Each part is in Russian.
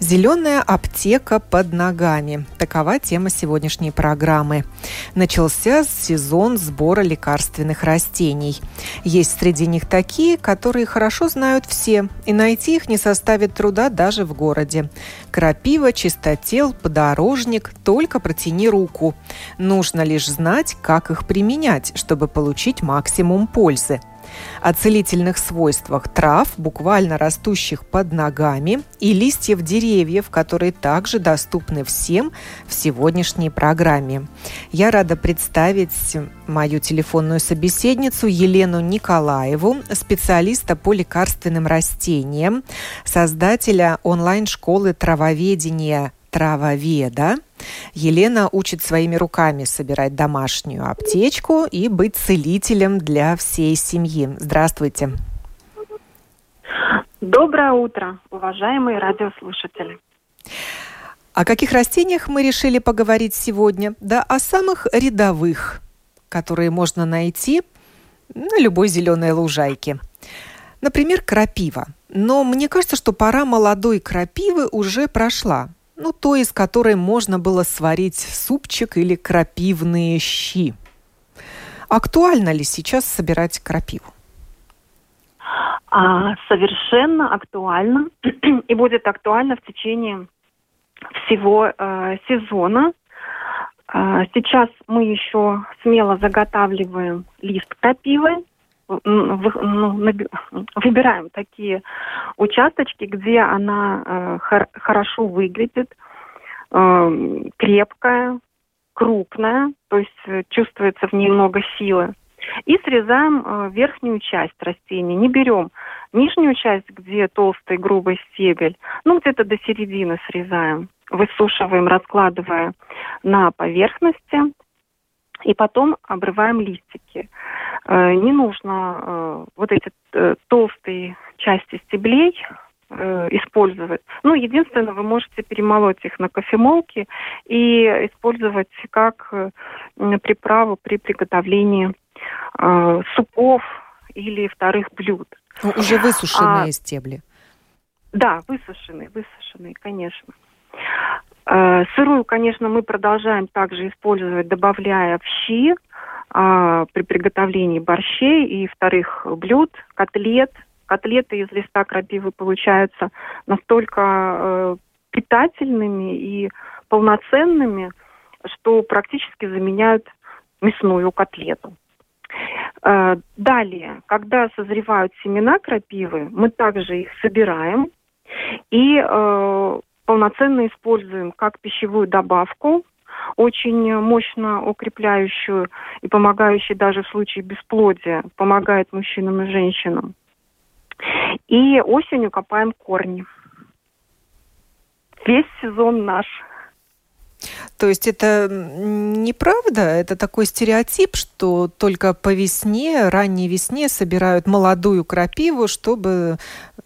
Зеленая аптека под ногами. Такова тема сегодняшней программы. Начался сезон сбора лекарственных растений. Есть среди них такие, которые хорошо знают все, и найти их не составит труда даже в городе. Крапива, чистотел, подорожник, только протяни руку. Нужно лишь знать, как их применять, чтобы получить максимум пользы – о целительных свойствах трав, буквально растущих под ногами, и листьев деревьев, которые также доступны всем в сегодняшней программе. Я рада представить мою телефонную собеседницу Елену Николаеву, специалиста по лекарственным растениям, создателя онлайн-школы травоведения травоведа. Елена учит своими руками собирать домашнюю аптечку и быть целителем для всей семьи. Здравствуйте. Доброе утро, уважаемые радиослушатели. О каких растениях мы решили поговорить сегодня? Да о самых рядовых, которые можно найти на любой зеленой лужайке. Например, крапива. Но мне кажется, что пора молодой крапивы уже прошла ну, то, из которой можно было сварить супчик или крапивные щи. Актуально ли сейчас собирать крапиву? А, совершенно актуально и будет актуально в течение всего э, сезона. Э, сейчас мы еще смело заготавливаем лист крапивы, ну, выбираем такие участочки, где она э, хор- хорошо выглядит, э, крепкая, крупная, то есть э, чувствуется в ней много силы. И срезаем э, верхнюю часть растения. Не берем нижнюю часть, где толстый грубый стебель, ну где-то до середины срезаем. Высушиваем, раскладывая на поверхности и потом обрываем листики. Э, не нужно вот эти толстые части стеблей использовать. Ну, единственное, вы можете перемолоть их на кофемолке и использовать как приправу при приготовлении супов или вторых блюд. Ну, уже высушенные а, стебли. Да, высушенные, высушенные, конечно. Э, сырую, конечно, мы продолжаем также использовать, добавляя в щи а, при приготовлении борщей и вторых блюд, котлет. Котлеты из листа крапивы получаются настолько э, питательными и полноценными, что практически заменяют мясную котлету. Э, далее, когда созревают семена крапивы, мы также их собираем и полноценно используем как пищевую добавку, очень мощно укрепляющую и помогающую даже в случае бесплодия, помогает мужчинам и женщинам. И осенью копаем корни. Весь сезон наш. То есть это неправда? Это такой стереотип, что только по весне, ранней весне собирают молодую крапиву, чтобы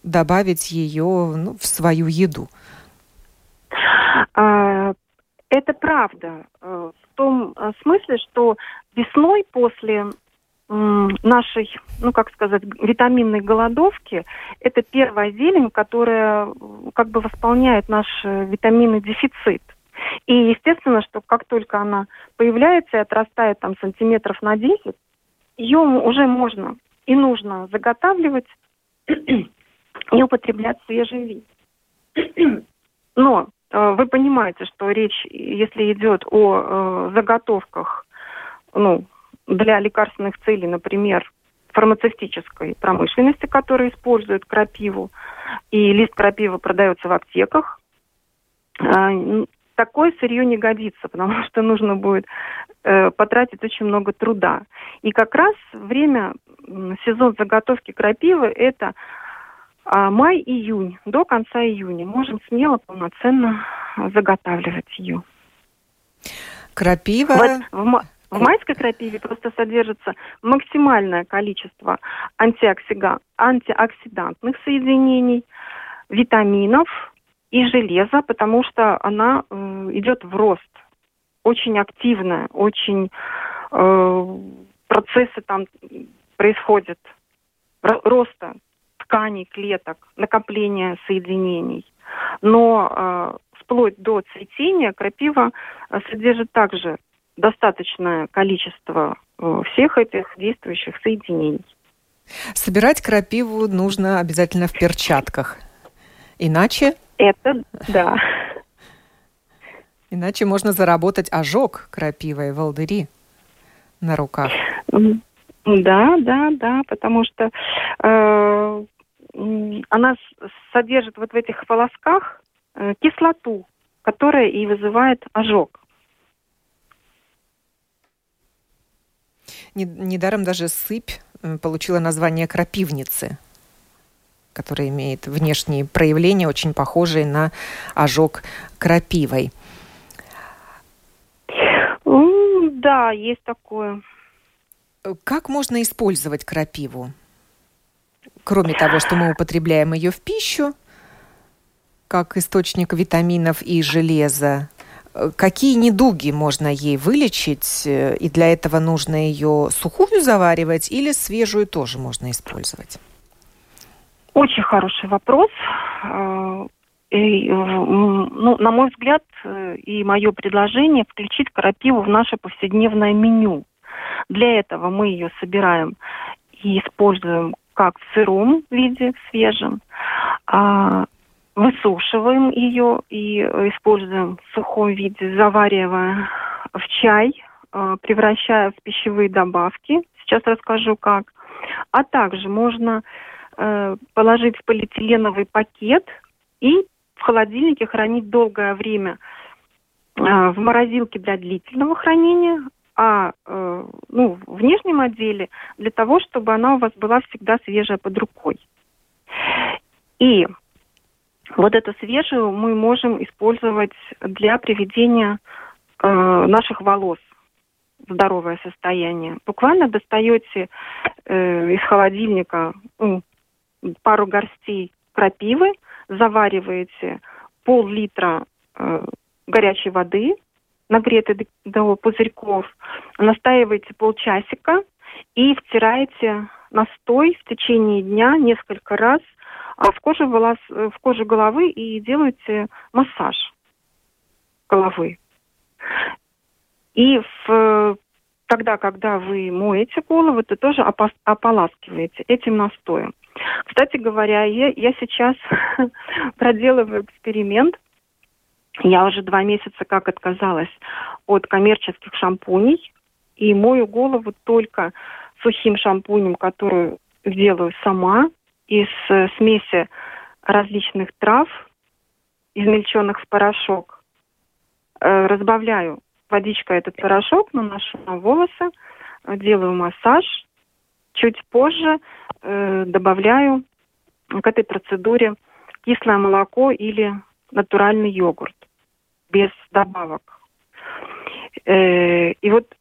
добавить ее ну, в свою еду? А, это правда э, в том э, смысле, что весной после нашей, ну как сказать, витаминной голодовки, это первая зелень, которая как бы восполняет наш э, витаминный дефицит. И естественно, что как только она появляется и отрастает там сантиметров на 10, ее уже можно и нужно заготавливать и употреблять свежий вид. Но Э, вы понимаете, что речь, если идет о э, заготовках ну, для лекарственных целей, например, фармацевтической промышленности, которая использует крапиву, и лист крапивы продается в аптеках, э, такое сырье не годится, потому что нужно будет э, потратить очень много труда. И как раз время, сезон заготовки крапивы – это а май-июнь, до конца июня можем смело полноценно заготавливать ее. Крапива. В, в, Крапиве просто содержится максимальное количество антиоксига... антиоксидантных соединений, витаминов и железа, потому что она э, идет в рост. Очень активная, очень э, процессы там происходят роста тканей, клеток, накопления соединений. Но э, вплоть до цветения крапива э, содержит также достаточное количество э, всех этих действующих соединений. Собирать крапиву нужно обязательно в перчатках. Иначе... Это, да. Иначе можно заработать ожог крапивой, волдыри на руках. Да, да, да, потому что э, она содержит вот в этих волосках э, кислоту, которая и вызывает ожог. Недаром даже сыпь э, получила название крапивницы, которая имеет внешние проявления, очень похожие на ожог крапивой. Да, есть такое. Как можно использовать крапиву? Кроме того, что мы употребляем ее в пищу, как источник витаминов и железа, какие недуги можно ей вылечить, и для этого нужно ее сухую заваривать или свежую тоже можно использовать? Очень хороший вопрос. Э, и, ну, на мой взгляд, э, и мое предложение включить крапиву в наше повседневное меню. Для этого мы ее собираем и используем как в сыром виде, в свежем, а, высушиваем ее и используем в сухом виде, заваривая в чай, а, превращая в пищевые добавки. Сейчас расскажу как. А также можно э, положить в полиэтиленовый пакет и в холодильнике хранить долгое время э, в морозилке для длительного хранения, а э, ну, в внешнем отделе для того, чтобы она у вас была всегда свежая под рукой. И вот эту свежую мы можем использовать для приведения э, наших волос в здоровое состояние. Буквально достаете э, из холодильника ну, пару горстей крапивы, завариваете пол-литра э, горячей воды, нагретой до пузырьков, настаиваете полчасика и втираете настой в течение дня несколько раз в коже, волос, в коже головы и делаете массаж головы. И в, тогда, когда вы моете голову, то тоже ополаскиваете этим настоем. Кстати говоря, я, я сейчас проделываю эксперимент. Я уже два месяца как отказалась от коммерческих шампуней и мою голову только сухим шампунем, который делаю сама из э, смеси различных трав, измельченных в порошок. Э, разбавляю водичкой этот порошок, наношу на волосы, делаю массаж. Чуть позже э, добавляю к этой процедуре кислое молоко или натуральный йогурт без добавок. Э, и вот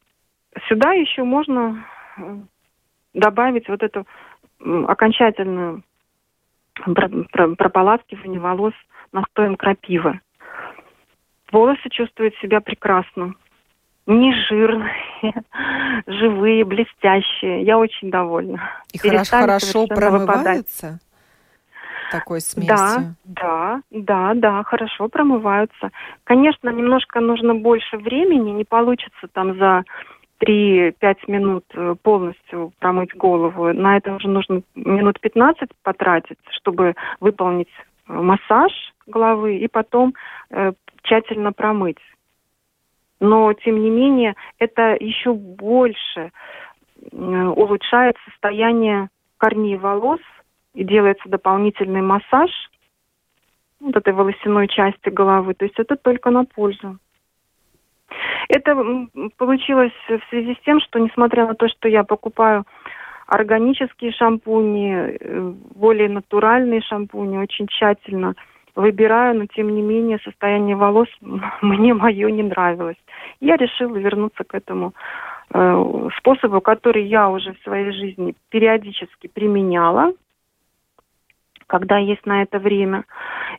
сюда еще можно э, добавить вот эту окончательную прополаскивание волос настоем крапивы. Волосы чувствуют себя прекрасно не жирные, живые, блестящие. Я очень довольна. И Перестали хорошо промываются? Выпадать. Такой смесью. Да, да, да, да, хорошо промываются. Конечно, немножко нужно больше времени, не получится там за 3-5 минут э, полностью промыть голову. На это уже нужно минут 15 потратить, чтобы выполнить э, массаж головы и потом э, тщательно промыть но тем не менее это еще больше улучшает состояние корней волос и делается дополнительный массаж вот этой волосяной части головы. То есть это только на пользу. Это получилось в связи с тем, что несмотря на то, что я покупаю органические шампуни, э, более натуральные шампуни, очень тщательно – выбираю, но тем не менее состояние волос мне мое не нравилось. Я решила вернуться к этому э, способы, которые я уже в своей жизни периодически применяла, когда есть на это время,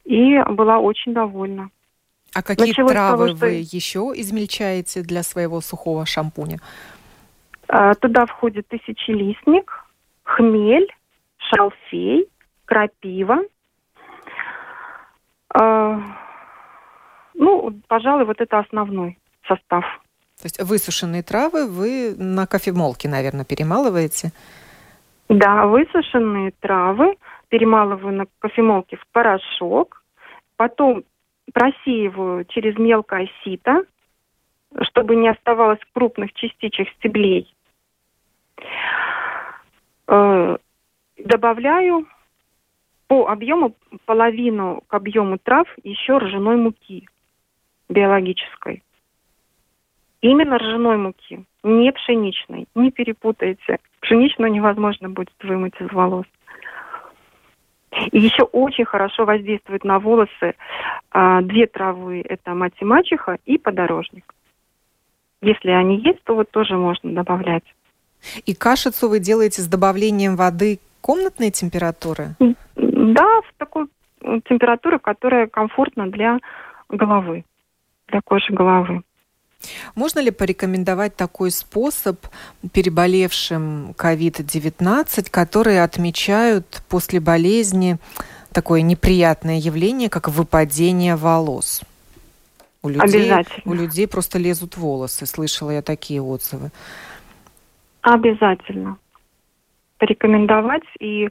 и была очень довольна. А какие Началось травы того, что... вы еще измельчаете для своего сухого шампуня? А, туда входит тысячелистник, хмель, шалфей, крапива. А, ну, пожалуй, вот это основной состав. То есть высушенные травы вы на кофемолке, наверное, перемалываете? Да, высушенные травы перемалываю на кофемолке в порошок, потом просеиваю через мелкое сито, чтобы не оставалось крупных частичек стеблей. Э, добавляю по объему половину к объему трав еще ржаной муки биологической. Именно ржаной муки, не пшеничной. Не перепутайте. Пшеничную невозможно будет вымыть из волос. И еще очень хорошо воздействует на волосы а, две травы. Это мать и мачеха и подорожник. Если они есть, то вот тоже можно добавлять. И кашицу вы делаете с добавлением воды комнатной температуры? Да, в такой температуре, которая комфортна для головы, для кожи головы. Можно ли порекомендовать такой способ переболевшим COVID-19, которые отмечают после болезни такое неприятное явление, как выпадение волос? У людей, Обязательно. У людей просто лезут волосы. Слышала я такие отзывы. Обязательно. Порекомендовать и э,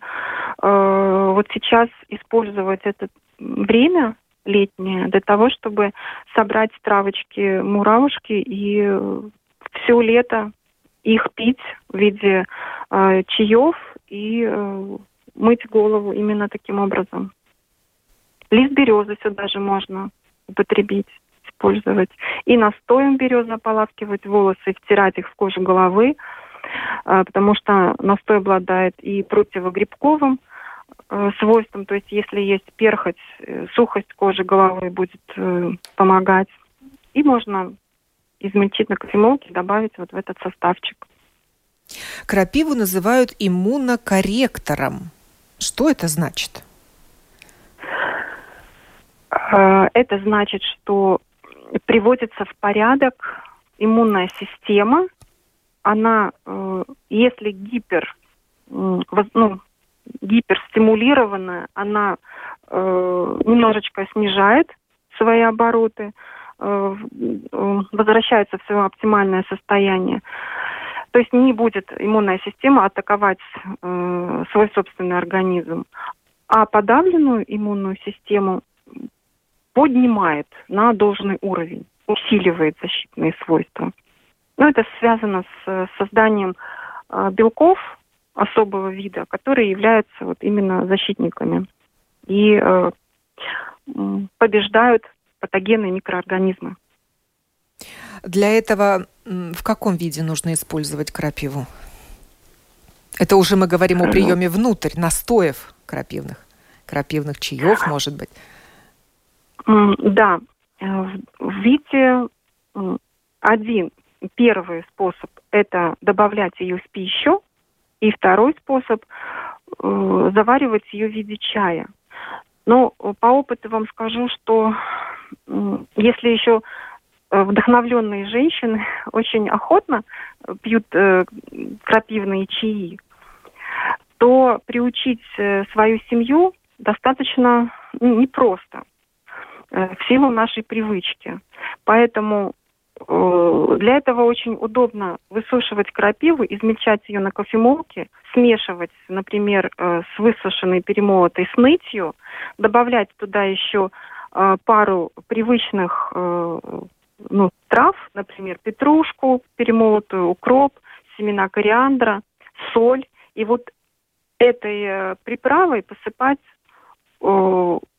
вот сейчас использовать это время летнее для того, чтобы собрать травочки, муравушки и все лето их пить в виде э, чаев и э, мыть голову именно таким образом. Лист березы сюда же можно употребить, использовать. И настоем березы ополаскивать волосы, втирать их в кожу головы, э, потому что настой обладает и противогрибковым, свойствам, то есть если есть перхоть, э, сухость кожи головы будет э, помогать. И можно измельчить на кофемолке, добавить вот в этот составчик. Крапиву называют иммунокорректором. Что это значит? Это значит, что приводится в порядок иммунная система. Она, если гипер, ну, гиперстимулированная, она э, немножечко снижает свои обороты, э, э, возвращается в свое оптимальное состояние. То есть не будет иммунная система атаковать э, свой собственный организм, а подавленную иммунную систему поднимает на должный уровень, усиливает защитные свойства. Ну, это связано с созданием э, белков особого вида, которые являются вот именно защитниками и э, побеждают патогенные микроорганизмы. Для этого в каком виде нужно использовать крапиву? Это уже мы говорим о приеме внутрь, настоев крапивных, крапивных чаев, может быть. Да, э, в виде один, первый способ – это добавлять ее в пищу, и второй способ э, заваривать ее в виде чая. Но по опыту вам скажу, что э, если еще вдохновленные женщины очень охотно пьют э, крапивные чаи, то приучить э, свою семью достаточно непросто э, в силу нашей привычки. Поэтому Э, для этого очень удобно высушивать крапиву, измельчать ее на кофемолке, смешивать, например, э, с высушенной перемолотой снытью, добавлять туда еще э, пару привычных ну, трав, например, петрушку перемолотую, укроп, семена кориандра, соль. И вот этой приправой посыпать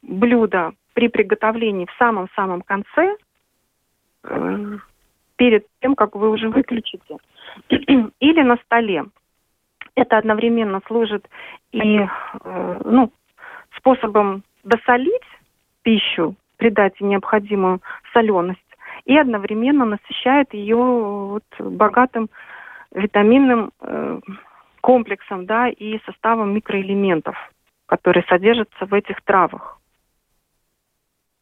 блюдо при приготовлении в самом-самом конце – Э, перед тем, как вы уже выключите. Или на столе. Это одновременно служит и э, ну, способом досолить пищу, придать необходимую соленость, и одновременно насыщает ее вот богатым витаминным э, комплексом да, и составом микроэлементов, которые содержатся в этих травах.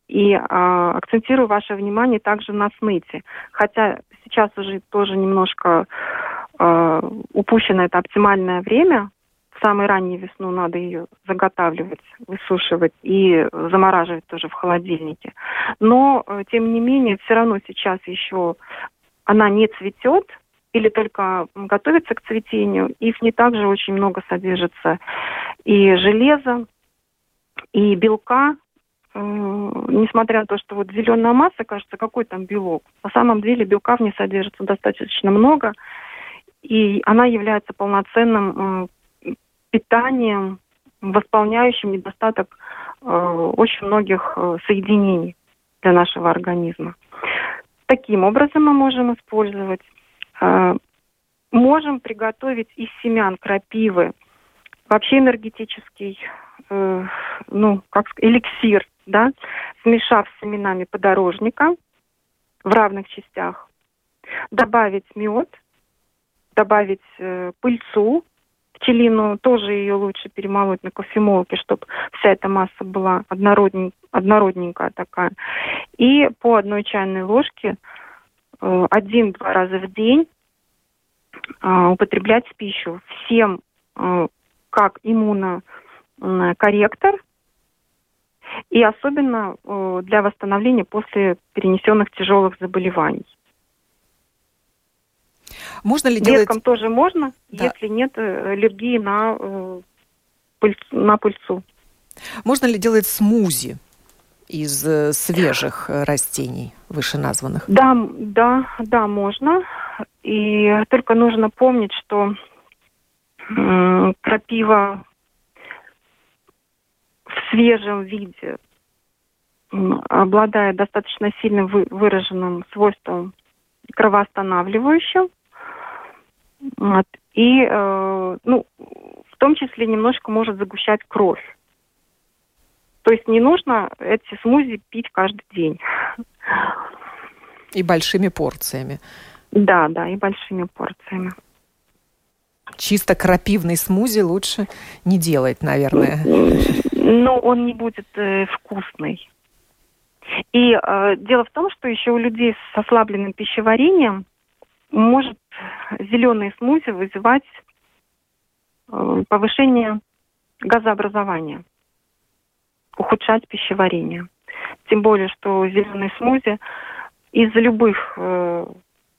И э, акцентирую ваше внимание также на смыте. Хотя сейчас уже тоже немножко э, упущено это оптимальное время. В самой ранней весну надо ее заготавливать, высушивать и замораживать тоже в холодильнике. Но, э, тем не менее, все равно сейчас еще она не цветет, или только готовится к цветению. И в ней также очень много содержится и железа, и белка, несмотря на то, что вот зеленая масса, кажется, какой там белок. На самом деле белка в ней содержится достаточно много, и она является полноценным э, питанием, восполняющим недостаток э, очень многих э, соединений для нашего организма. Таким образом мы можем использовать можем приготовить из семян крапивы вообще энергетический, э, ну, как эликсир, да, смешав с семенами подорожника в равных частях, добавить мед, добавить э, пыльцу, пчелину, тоже ее лучше перемолоть на кофемолке, чтобы вся эта масса была однородненькая, однородненькая такая. И по одной чайной ложке Э, один-два раза в день э, употреблять в пищу всем э, как иммунокорректор и особенно для восстановления после перенесенных тяжелых заболеваний. Можно ли Деткам делать... тоже можно, да. если нет аллергии на, на пыльцу. Можно ли делать смузи из э, свежих э, растений вышеназванных? Да, да, да, можно. И только нужно помнить, что крапива в свежем виде обладает достаточно сильно выраженным свойством кровоостанавливающим. Вот. И, э, ну, в том числе немножко может загущать кровь. То есть не нужно эти смузи пить каждый день. И большими порциями. Да, да, и большими порциями. Чисто крапивный смузи лучше не делать, наверное. Но он не будет э, вкусный. И э, дело в том, что еще у людей с ослабленным пищеварением может зеленые смузи вызывать э, повышение газообразования ухудшать пищеварение. Тем более, что зеленый смузи из любых э,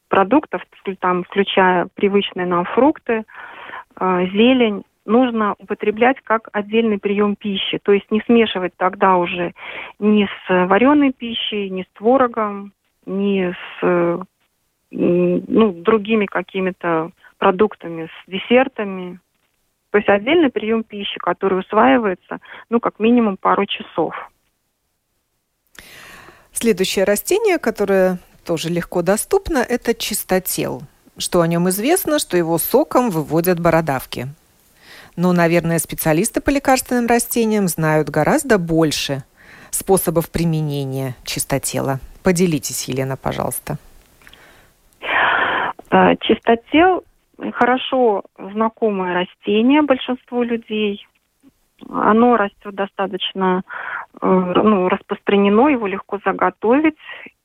продуктов, там, включая привычные нам фрукты, э, зелень, нужно употреблять как отдельный прием пищи. То есть не смешивать тогда уже ни с вареной пищей, ни с творогом, ни с ну, другими какими-то продуктами, с десертами. То есть отдельный прием пищи, который усваивается, ну, как минимум пару часов. Следующее растение, которое тоже легко доступно, это чистотел. Что о нем известно, что его соком выводят бородавки. Но, наверное, специалисты по лекарственным растениям знают гораздо больше способов применения чистотела. Поделитесь, Елена, пожалуйста. Э, чистотел хорошо знакомое растение большинству людей. Оно растет достаточно э, ну, распространено, его легко заготовить.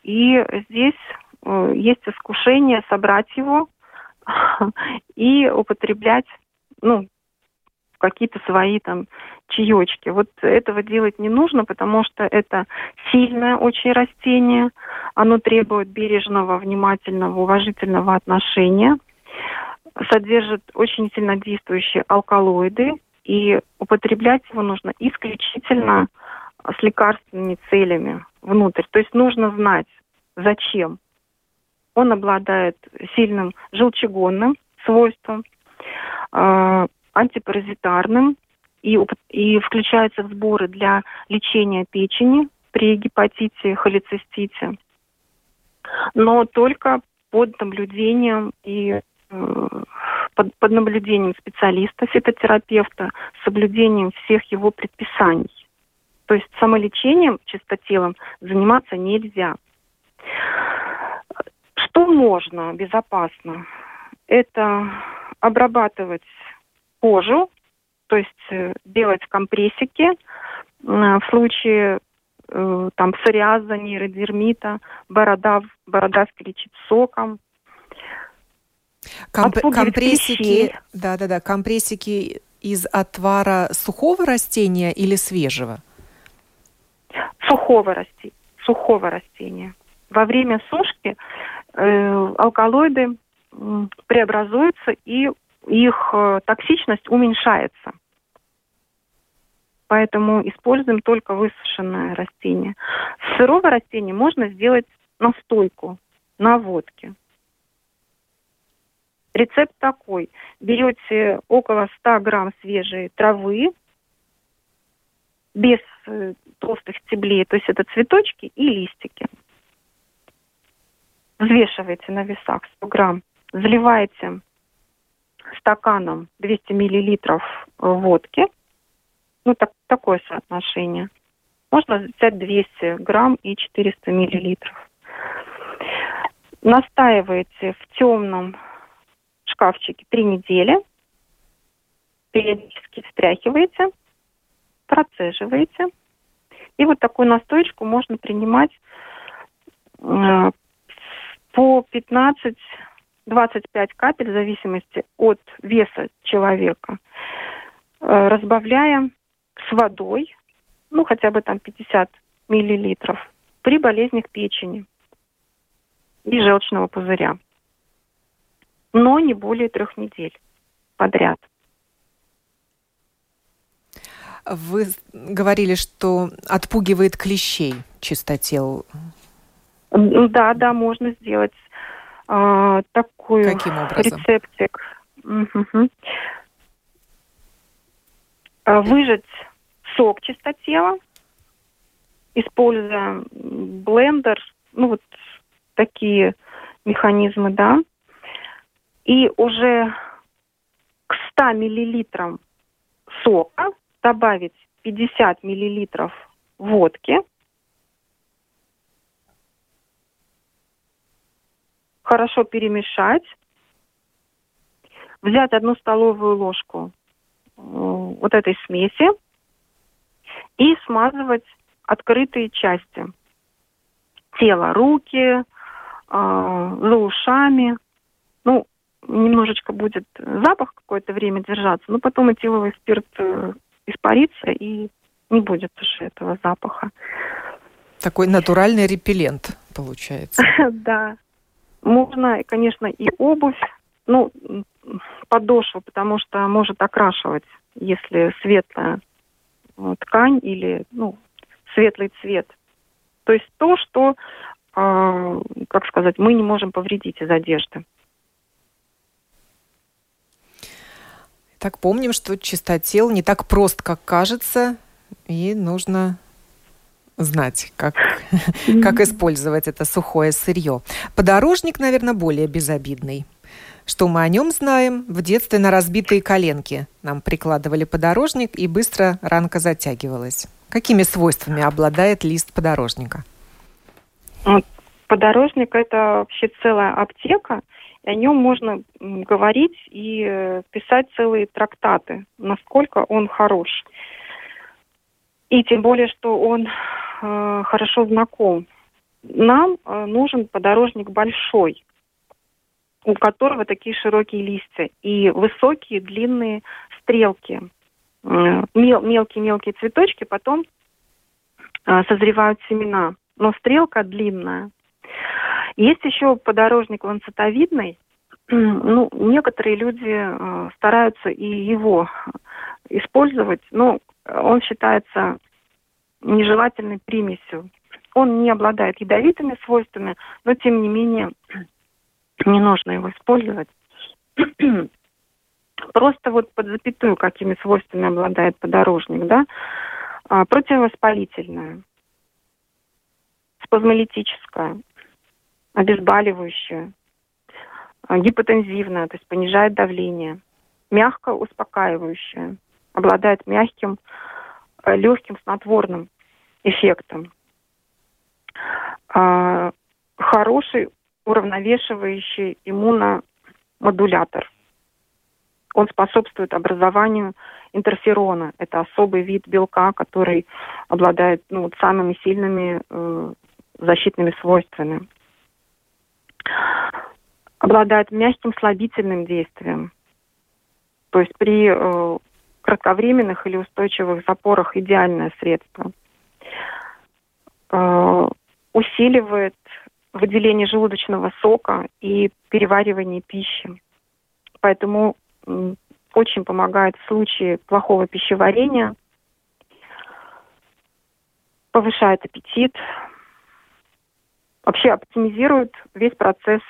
И здесь э, есть искушение собрать его и употреблять ну, какие-то свои там чаечки. Вот этого делать не нужно, потому что это сильное очень растение. Оно требует бережного, внимательного, уважительного отношения – содержит очень сильно действующие алкалоиды, и употреблять его нужно исключительно с лекарственными целями внутрь. То есть нужно знать, зачем. Он обладает сильным желчегонным свойством, э, антипаразитарным и, и включается в сборы для лечения печени при гепатите, холецистите, но только под наблюдением и под, под наблюдением специалиста, фитотерапевта, соблюдением всех его предписаний. То есть самолечением чистотелом заниматься нельзя. Что можно безопасно? Это обрабатывать кожу, то есть э, делать компрессики в случае э, там псориаза, нейродермита, борода, борода скричит соком. Комп компрессики, да, да, да, компрессики из отвара сухого растения или свежего? Сухого растения. Сухого растения. Во время сушки э, алкалоиды э, преобразуются и их э, токсичность уменьшается. Поэтому используем только высушенное растение. С сырого растения можно сделать настойку на водке. Рецепт такой. Берете около 100 грамм свежей травы, без э, толстых стеблей, то есть это цветочки и листики. Взвешиваете на весах 100 грамм, заливаете стаканом 200 миллилитров водки, ну так, такое соотношение. Можно взять 200 грамм и 400 миллилитров. Настаиваете в темном шкафчике три недели, периодически встряхиваете, процеживаете. И вот такую настоечку можно принимать э, по 15 25 капель в зависимости от веса человека, э, разбавляя с водой, ну хотя бы там 50 миллилитров, при болезнях печени и желчного пузыря. Но не более трех недель подряд. Вы говорили, что отпугивает клещей чистотел. Да, да, можно сделать а, такой Каким образом? рецептик. Угу. А, выжать сок чистотела, используя блендер, ну вот такие механизмы, да. И уже к 100 миллилитрам сока добавить 50 миллилитров водки – хорошо перемешать, взять одну столовую ложку вот этой смеси и смазывать открытые части тела, руки, э, за ушами. Ну, немножечко будет запах какое-то время держаться, но потом этиловый спирт э, испарится и не будет уже этого запаха. Такой натуральный репеллент получается. Да, можно, конечно, и обувь, ну, подошву, потому что может окрашивать, если светлая ну, ткань или, ну, светлый цвет. То есть то, что, э, как сказать, мы не можем повредить из одежды. Так помним, что чистотел не так прост, как кажется, и нужно знать, как, как использовать это сухое сырье. Подорожник, наверное, более безобидный. Что мы о нем знаем? В детстве на разбитые коленки нам прикладывали подорожник, и быстро ранка затягивалась. Какими свойствами обладает лист подорожника? Подорожник – это вообще целая аптека, и о нем можно говорить и э, писать целые трактаты, насколько он хорош. И тем более, что он э, хорошо знаком. Нам э, нужен подорожник большой, у которого такие широкие листья и высокие длинные стрелки. Э, мелкие-мелкие цветочки, потом э, созревают семена. Но стрелка длинная. Есть еще подорожник ланцетовидный. Ну, некоторые люди э, стараются и его использовать, но он считается нежелательной примесью. Он не обладает ядовитыми свойствами, но тем не менее не нужно его использовать. Просто вот под запятую, какими свойствами обладает подорожник, да, а, противовоспалительное, спазмолитическое, обезболивающее, а, гипотензивное, то есть понижает давление, мягко успокаивающее, обладает мягким Э, легким снотворным эффектом. А, хороший уравновешивающий иммуномодулятор. Он способствует образованию интерферона. Это особый вид белка, который обладает ну, самыми сильными э, защитными свойствами. Обладает мягким слабительным действием. То есть при э, кратковременных или устойчивых запорах идеальное средство. Э, усиливает выделение желудочного сока и переваривание пищи. Поэтому очень помогает в случае плохого пищеварения, повышает аппетит, вообще оптимизирует весь процесс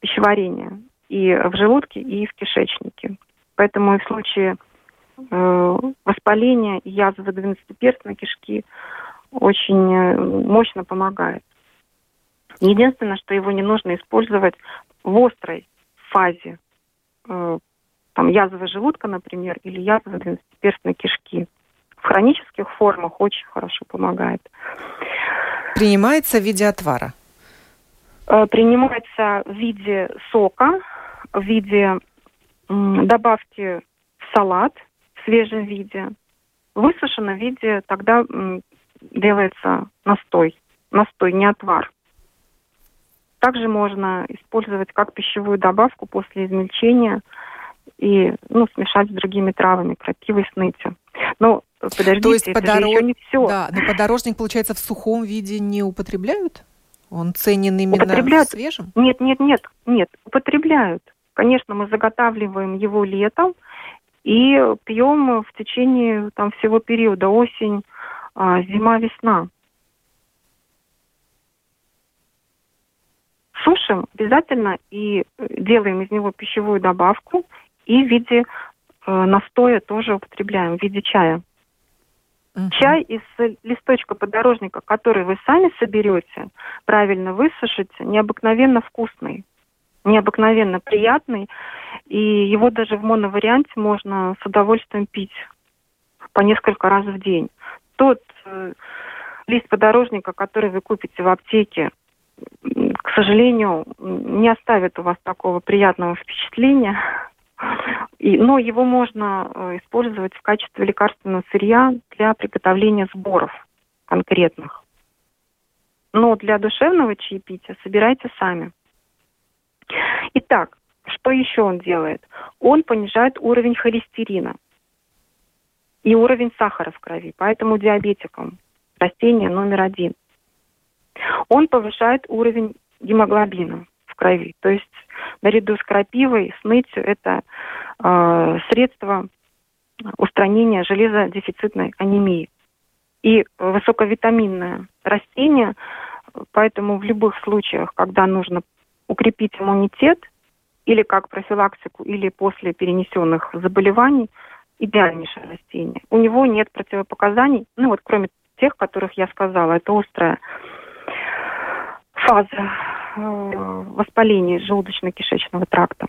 пищеварения и в желудке, и в кишечнике. Поэтому и в случае э, воспаления и язвы двенадцатиперстной кишки очень э, мощно помогает. Единственное, что его не нужно использовать в острой фазе э, там, язвы желудка, например, или язвы двенадцатиперстной кишки. В хронических формах очень хорошо помогает. Принимается в виде отвара? Принимается в виде сока, в виде добавки в салат в свежем виде, в виде, тогда делается настой. Настой, не отвар. Также можно использовать как пищевую добавку после измельчения и ну, смешать с другими травами, крапивой, снытью. Но подождите, То есть это подорож... еще не все. Да, но подорожник, получается, в сухом виде не употребляют? Он ценен именно употребляют... свежим? Нет, нет, нет, нет, употребляют. Конечно, мы заготавливаем его летом и пьем в течение там, всего периода осень, а, зима, весна. Сушим обязательно и э, делаем из него пищевую добавку и в виде э, настоя тоже употребляем, в виде чая. Uh-huh. Чай из листочка подорожника, который вы сами соберете, правильно высушите, необыкновенно вкусный, необыкновенно приятный. И его даже в моноварианте можно с удовольствием пить по несколько раз в день. Тот э, лист подорожника, который вы купите в аптеке, к сожалению, не оставит у вас такого приятного впечатления. И, но его можно э, использовать в качестве лекарственного сырья для приготовления сборов конкретных. Но для душевного чаепития собирайте сами. Итак, что еще он делает? Он понижает уровень холестерина и уровень сахара в крови. Поэтому диабетикам растение номер один. Он повышает уровень гемоглобина в крови. То есть наряду с крапивой, с нытью это э, средство устранения железодефицитной анемии. И высоковитаминное растение, поэтому в любых случаях, когда нужно укрепить иммунитет, или как профилактику, или после перенесенных заболеваний, идеальнейшее растение. У него нет противопоказаний, ну вот кроме тех, которых я сказала, это острая фаза э, воспаления желудочно-кишечного тракта.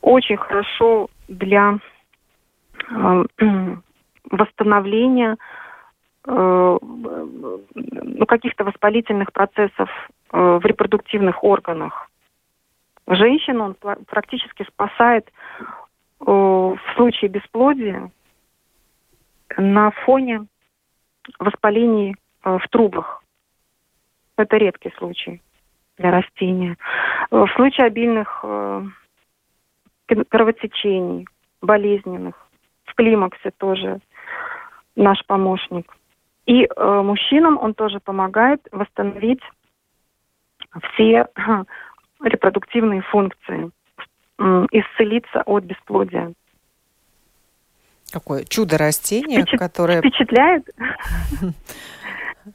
Очень хорошо для э, восстановления э, ну, каких-то воспалительных процессов в репродуктивных органах. Женщину он практически спасает э, в случае бесплодия на фоне воспалений э, в трубах. Это редкий случай для растения. Э, в случае обильных кровотечений, болезненных, в климаксе тоже наш помощник. И мужчинам он тоже помогает восстановить все репродуктивные функции, исцелиться от бесплодия. Какое чудо растение, Впечат... которое впечатляет.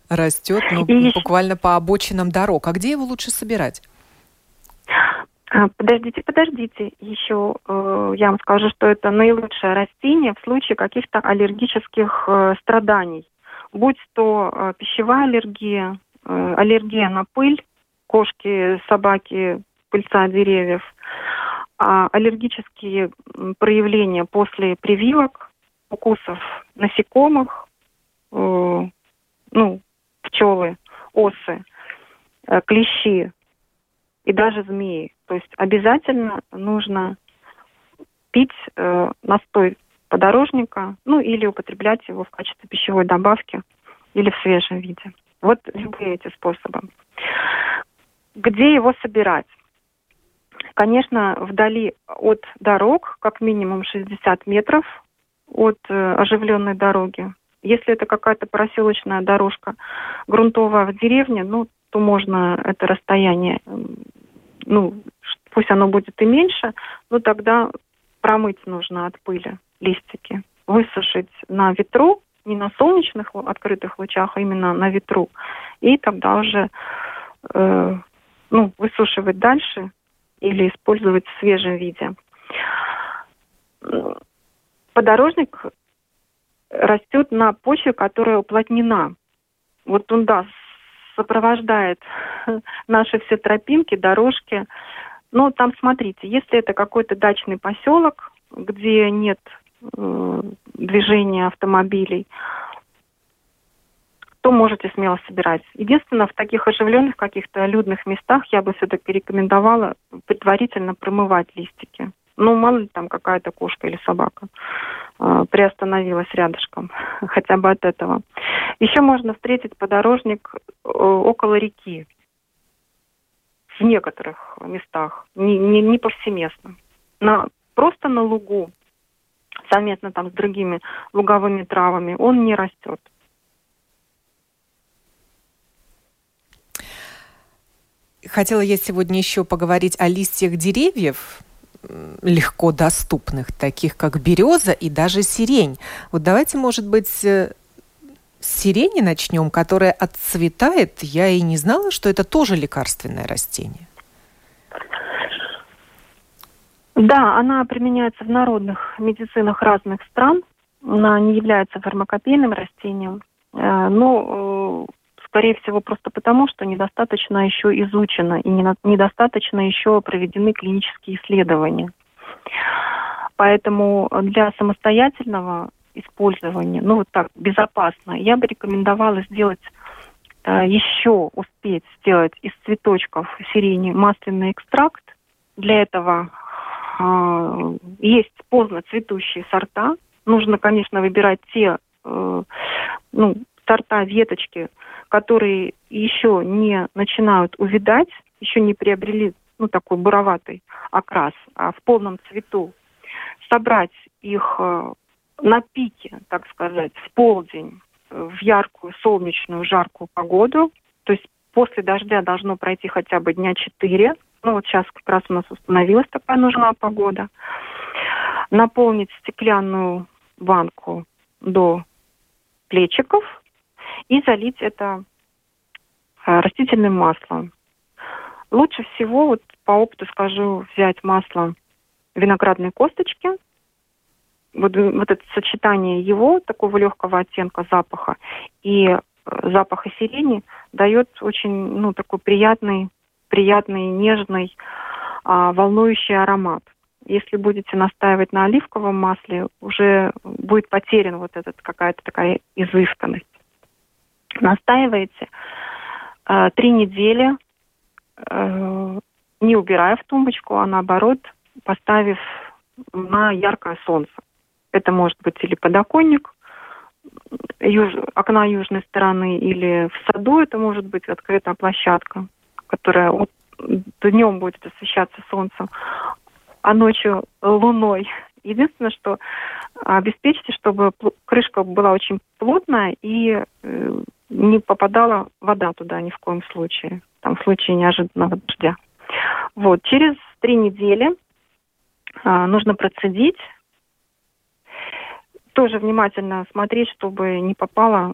Растет, ну, и буквально по обочинам дорог. А где его лучше собирать? А, подождите, подождите. Еще э, я вам скажу, что это наилучшее растение в случае каких-то аллергических э, страданий. Будь то э, пищевая аллергия, э, аллергия на пыль, кошки, собаки, пыльца деревьев, а аллергические проявления после прививок, укусов насекомых, э, ну, пчелы, осы, э, клещи, и даже змеи. То есть обязательно нужно пить э, настой подорожника, ну или употреблять его в качестве пищевой добавки или в свежем виде. Вот любые эти способы. Где его собирать? Конечно, вдали от дорог, как минимум 60 метров от э, оживленной дороги. Если это какая-то проселочная дорожка грунтовая в деревне, ну, то можно это расстояние, ну, пусть оно будет и меньше, но тогда промыть нужно от пыли листики, высушить на ветру, не на солнечных открытых лучах, а именно на ветру, и тогда уже э, ну, высушивать дальше или использовать в свежем виде. Подорожник растет на почве, которая уплотнена. Вот он, да, сопровождает наши все тропинки, дорожки. Но там, смотрите, если это какой-то дачный поселок, где нет э, движения автомобилей, то можете смело собирать. Единственное, в таких оживленных каких-то людных местах я бы все-таки рекомендовала предварительно промывать листики. Ну, мало ли там какая-то кошка или собака э, приостановилась рядышком, хотя бы от этого. Еще можно встретить подорожник э, около реки в некоторых местах, не, не, не повсеместно. На, просто на лугу, совместно там с другими луговыми травами, он не растет. Хотела я сегодня еще поговорить о листьях деревьев, легко доступных, таких как береза и даже сирень. Вот давайте, может быть, э, с сирени начнем, которая отцветает. Я и не знала, что это тоже лекарственное растение. Да, она применяется в народных медицинах разных стран. Она не является фармакопейным растением. Э, но э, скорее всего, просто потому, что недостаточно еще изучено и недостаточно еще проведены клинические исследования. Поэтому для самостоятельного использования, ну вот так, безопасно, я бы рекомендовала сделать э, еще успеть сделать из цветочков сирени масляный экстракт. Для этого э, есть поздно цветущие сорта. Нужно, конечно, выбирать те э, ну, сорта веточки, которые еще не начинают увидать, еще не приобрели ну, такой буроватый окрас, а в полном цвету, собрать их э, на пике, так сказать, в полдень, э, в яркую, солнечную, жаркую погоду. То есть после дождя должно пройти хотя бы дня четыре. Ну вот сейчас как раз у нас установилась такая нужная погода. Наполнить стеклянную банку до плечиков – и залить это э, растительным маслом. Лучше всего, вот по опыту скажу, взять масло виноградной косточки, вот, вот это сочетание его, такого легкого оттенка запаха, и э, запаха сирени дает очень, ну, такой приятный, приятный, нежный, а, волнующий аромат. Если будете настаивать на оливковом масле, уже будет потерян вот этот какая-то такая изысканность настаиваете э, три недели, э, не убирая в тумбочку, а наоборот поставив на яркое солнце. Это может быть или подоконник, юж, окна южной стороны, или в саду это может быть открытая площадка, которая вот днем будет освещаться солнцем, а ночью луной. Единственное, что обеспечьте, чтобы крышка была очень плотная и э, не попадала вода туда ни в коем случае, там в случае неожиданного дождя. Вот, через три недели а, нужно процедить, тоже внимательно смотреть, чтобы не попала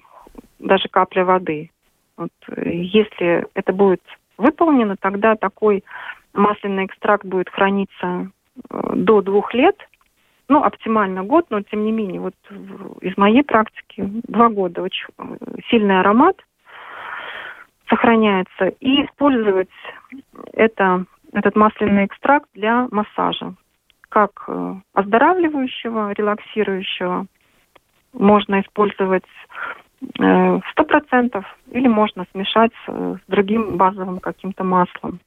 даже капля воды. Вот, если это будет выполнено, тогда такой масляный экстракт будет храниться э, до двух лет – ну, оптимально год, но тем не менее, вот из моей практики два года очень сильный аромат сохраняется. И использовать это, этот масляный экстракт для массажа. Как э, оздоравливающего, релаксирующего. Можно использовать э, сто процентов или можно смешать с другим базовым каким-то маслом.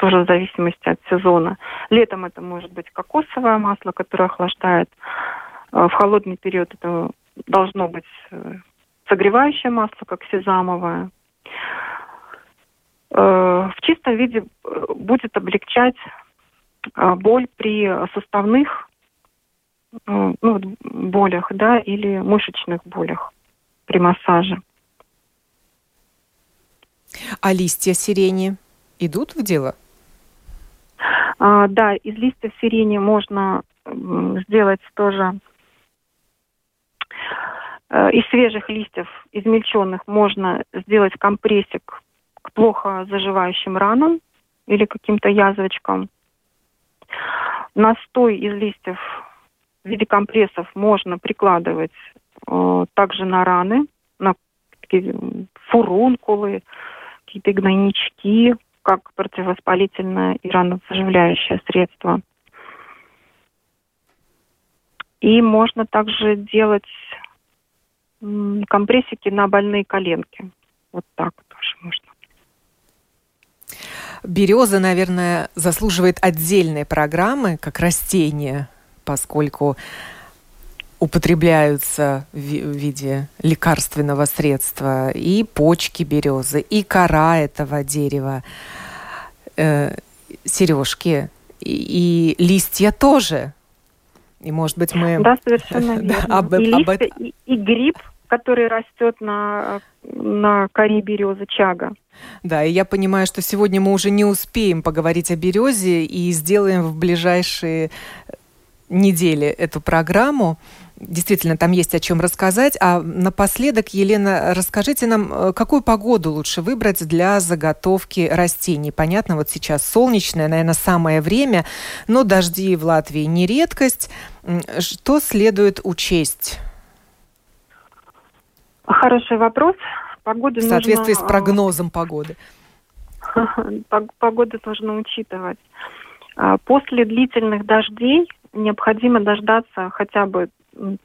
Тоже в зависимости от сезона. Летом это может быть кокосовое масло, которое охлаждает. В холодный период это должно быть согревающее масло, как сезамовое. В чистом виде будет облегчать боль при суставных ну, болях, да, или мышечных болях при массаже. А листья сирени идут в дело? А, да, из листьев сирени можно сделать тоже э, из свежих листьев, измельченных, можно сделать компрессик к плохо заживающим ранам или каким-то язвочкам. Настой из листьев в виде компрессов можно прикладывать э, также на раны, на такие фурункулы, какие-то гнойнички, как противовоспалительное и ранозаживляющее средство. И можно также делать компрессики на больные коленки. Вот так тоже можно. Береза, наверное, заслуживает отдельной программы как растение, поскольку употребляются в виде лекарственного средства и почки березы, и кора этого дерева, э, сережки и, и листья тоже. И, может быть, мы... Да, совершенно верно. об, и, об... листья, и, и гриб, который растет на, на коре березы чага. Да, и я понимаю, что сегодня мы уже не успеем поговорить о березе и сделаем в ближайшие недели эту программу. Действительно, там есть о чем рассказать. А напоследок, Елена, расскажите нам, э, какую погоду лучше выбрать для заготовки растений? Понятно, вот сейчас солнечное, наверное, самое время, но дожди в Латвии не редкость. Что следует учесть? Хороший вопрос. Погоду в соответствии нужно... с прогнозом погоды. Погоду нужно учитывать. А, после длительных дождей необходимо дождаться хотя бы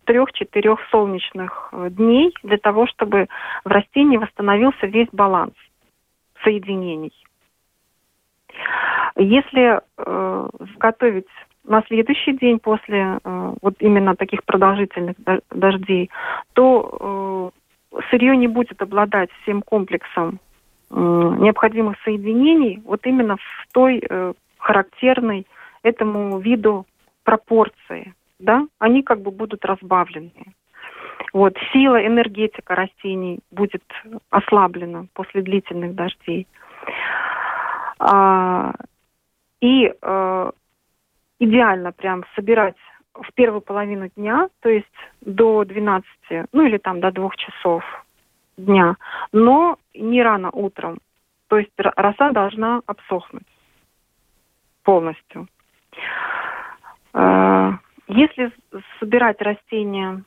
трех-четырех солнечных э, дней для того, чтобы в растении восстановился весь баланс соединений. Если э, готовить на следующий день после э, вот именно таких продолжительных дождей, то э, сырье не будет обладать всем комплексом э, необходимых соединений вот именно в той э, характерной этому виду пропорции, да, они как бы будут разбавлены. Вот, сила, энергетика растений будет ослаблена после длительных дождей. А, и а, идеально прям собирать в первую половину дня, то есть до 12, ну или там до 2 часов дня, но не рано утром. То есть роса должна обсохнуть полностью. А, если собирать растения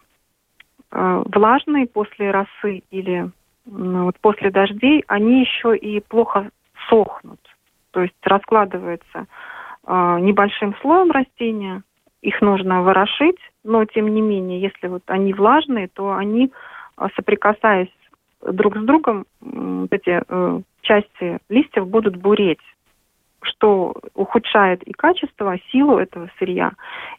а, влажные после росы или ну, вот после дождей, они еще и плохо сохнут. То есть раскладываются э, небольшим слоем растения, их нужно ворошить, но тем не менее, если вот они влажные, то они, соприкасаясь друг с другом, эти э, части листьев будут буреть что ухудшает и качество, силу этого сырья,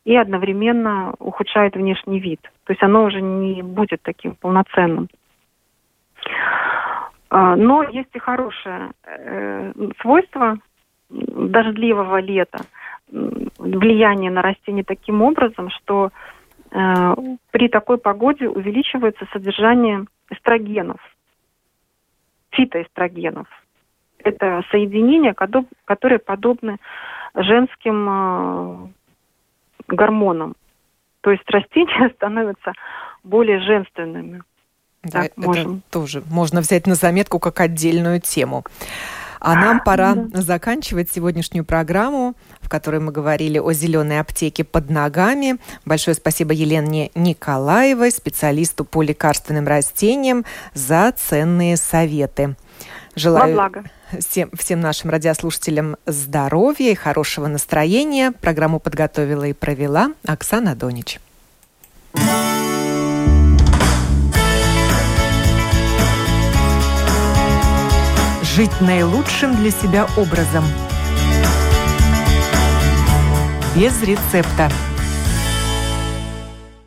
и одновременно ухудшает внешний вид. То есть оно уже не будет таким полноценным. А, но есть и хорошее э, свойство дождливого лета, влияние на растение таким образом, что э, при такой погоде увеличивается содержание эстрогенов, фитоэстрогенов это соединения, которые подобны женским э, гормонам. То есть растения становятся более женственными. Да, так, это можем. тоже можно взять на заметку как отдельную тему. А нам пора да. заканчивать сегодняшнюю программу, в которой мы говорили о зеленой аптеке под ногами. Большое спасибо Елене Николаевой, специалисту по лекарственным растениям, за ценные советы. Желаю Во благо всем, всем нашим радиослушателям здоровья и хорошего настроения. Программу подготовила и провела Оксана Донич. Жить наилучшим для себя образом. Без рецепта.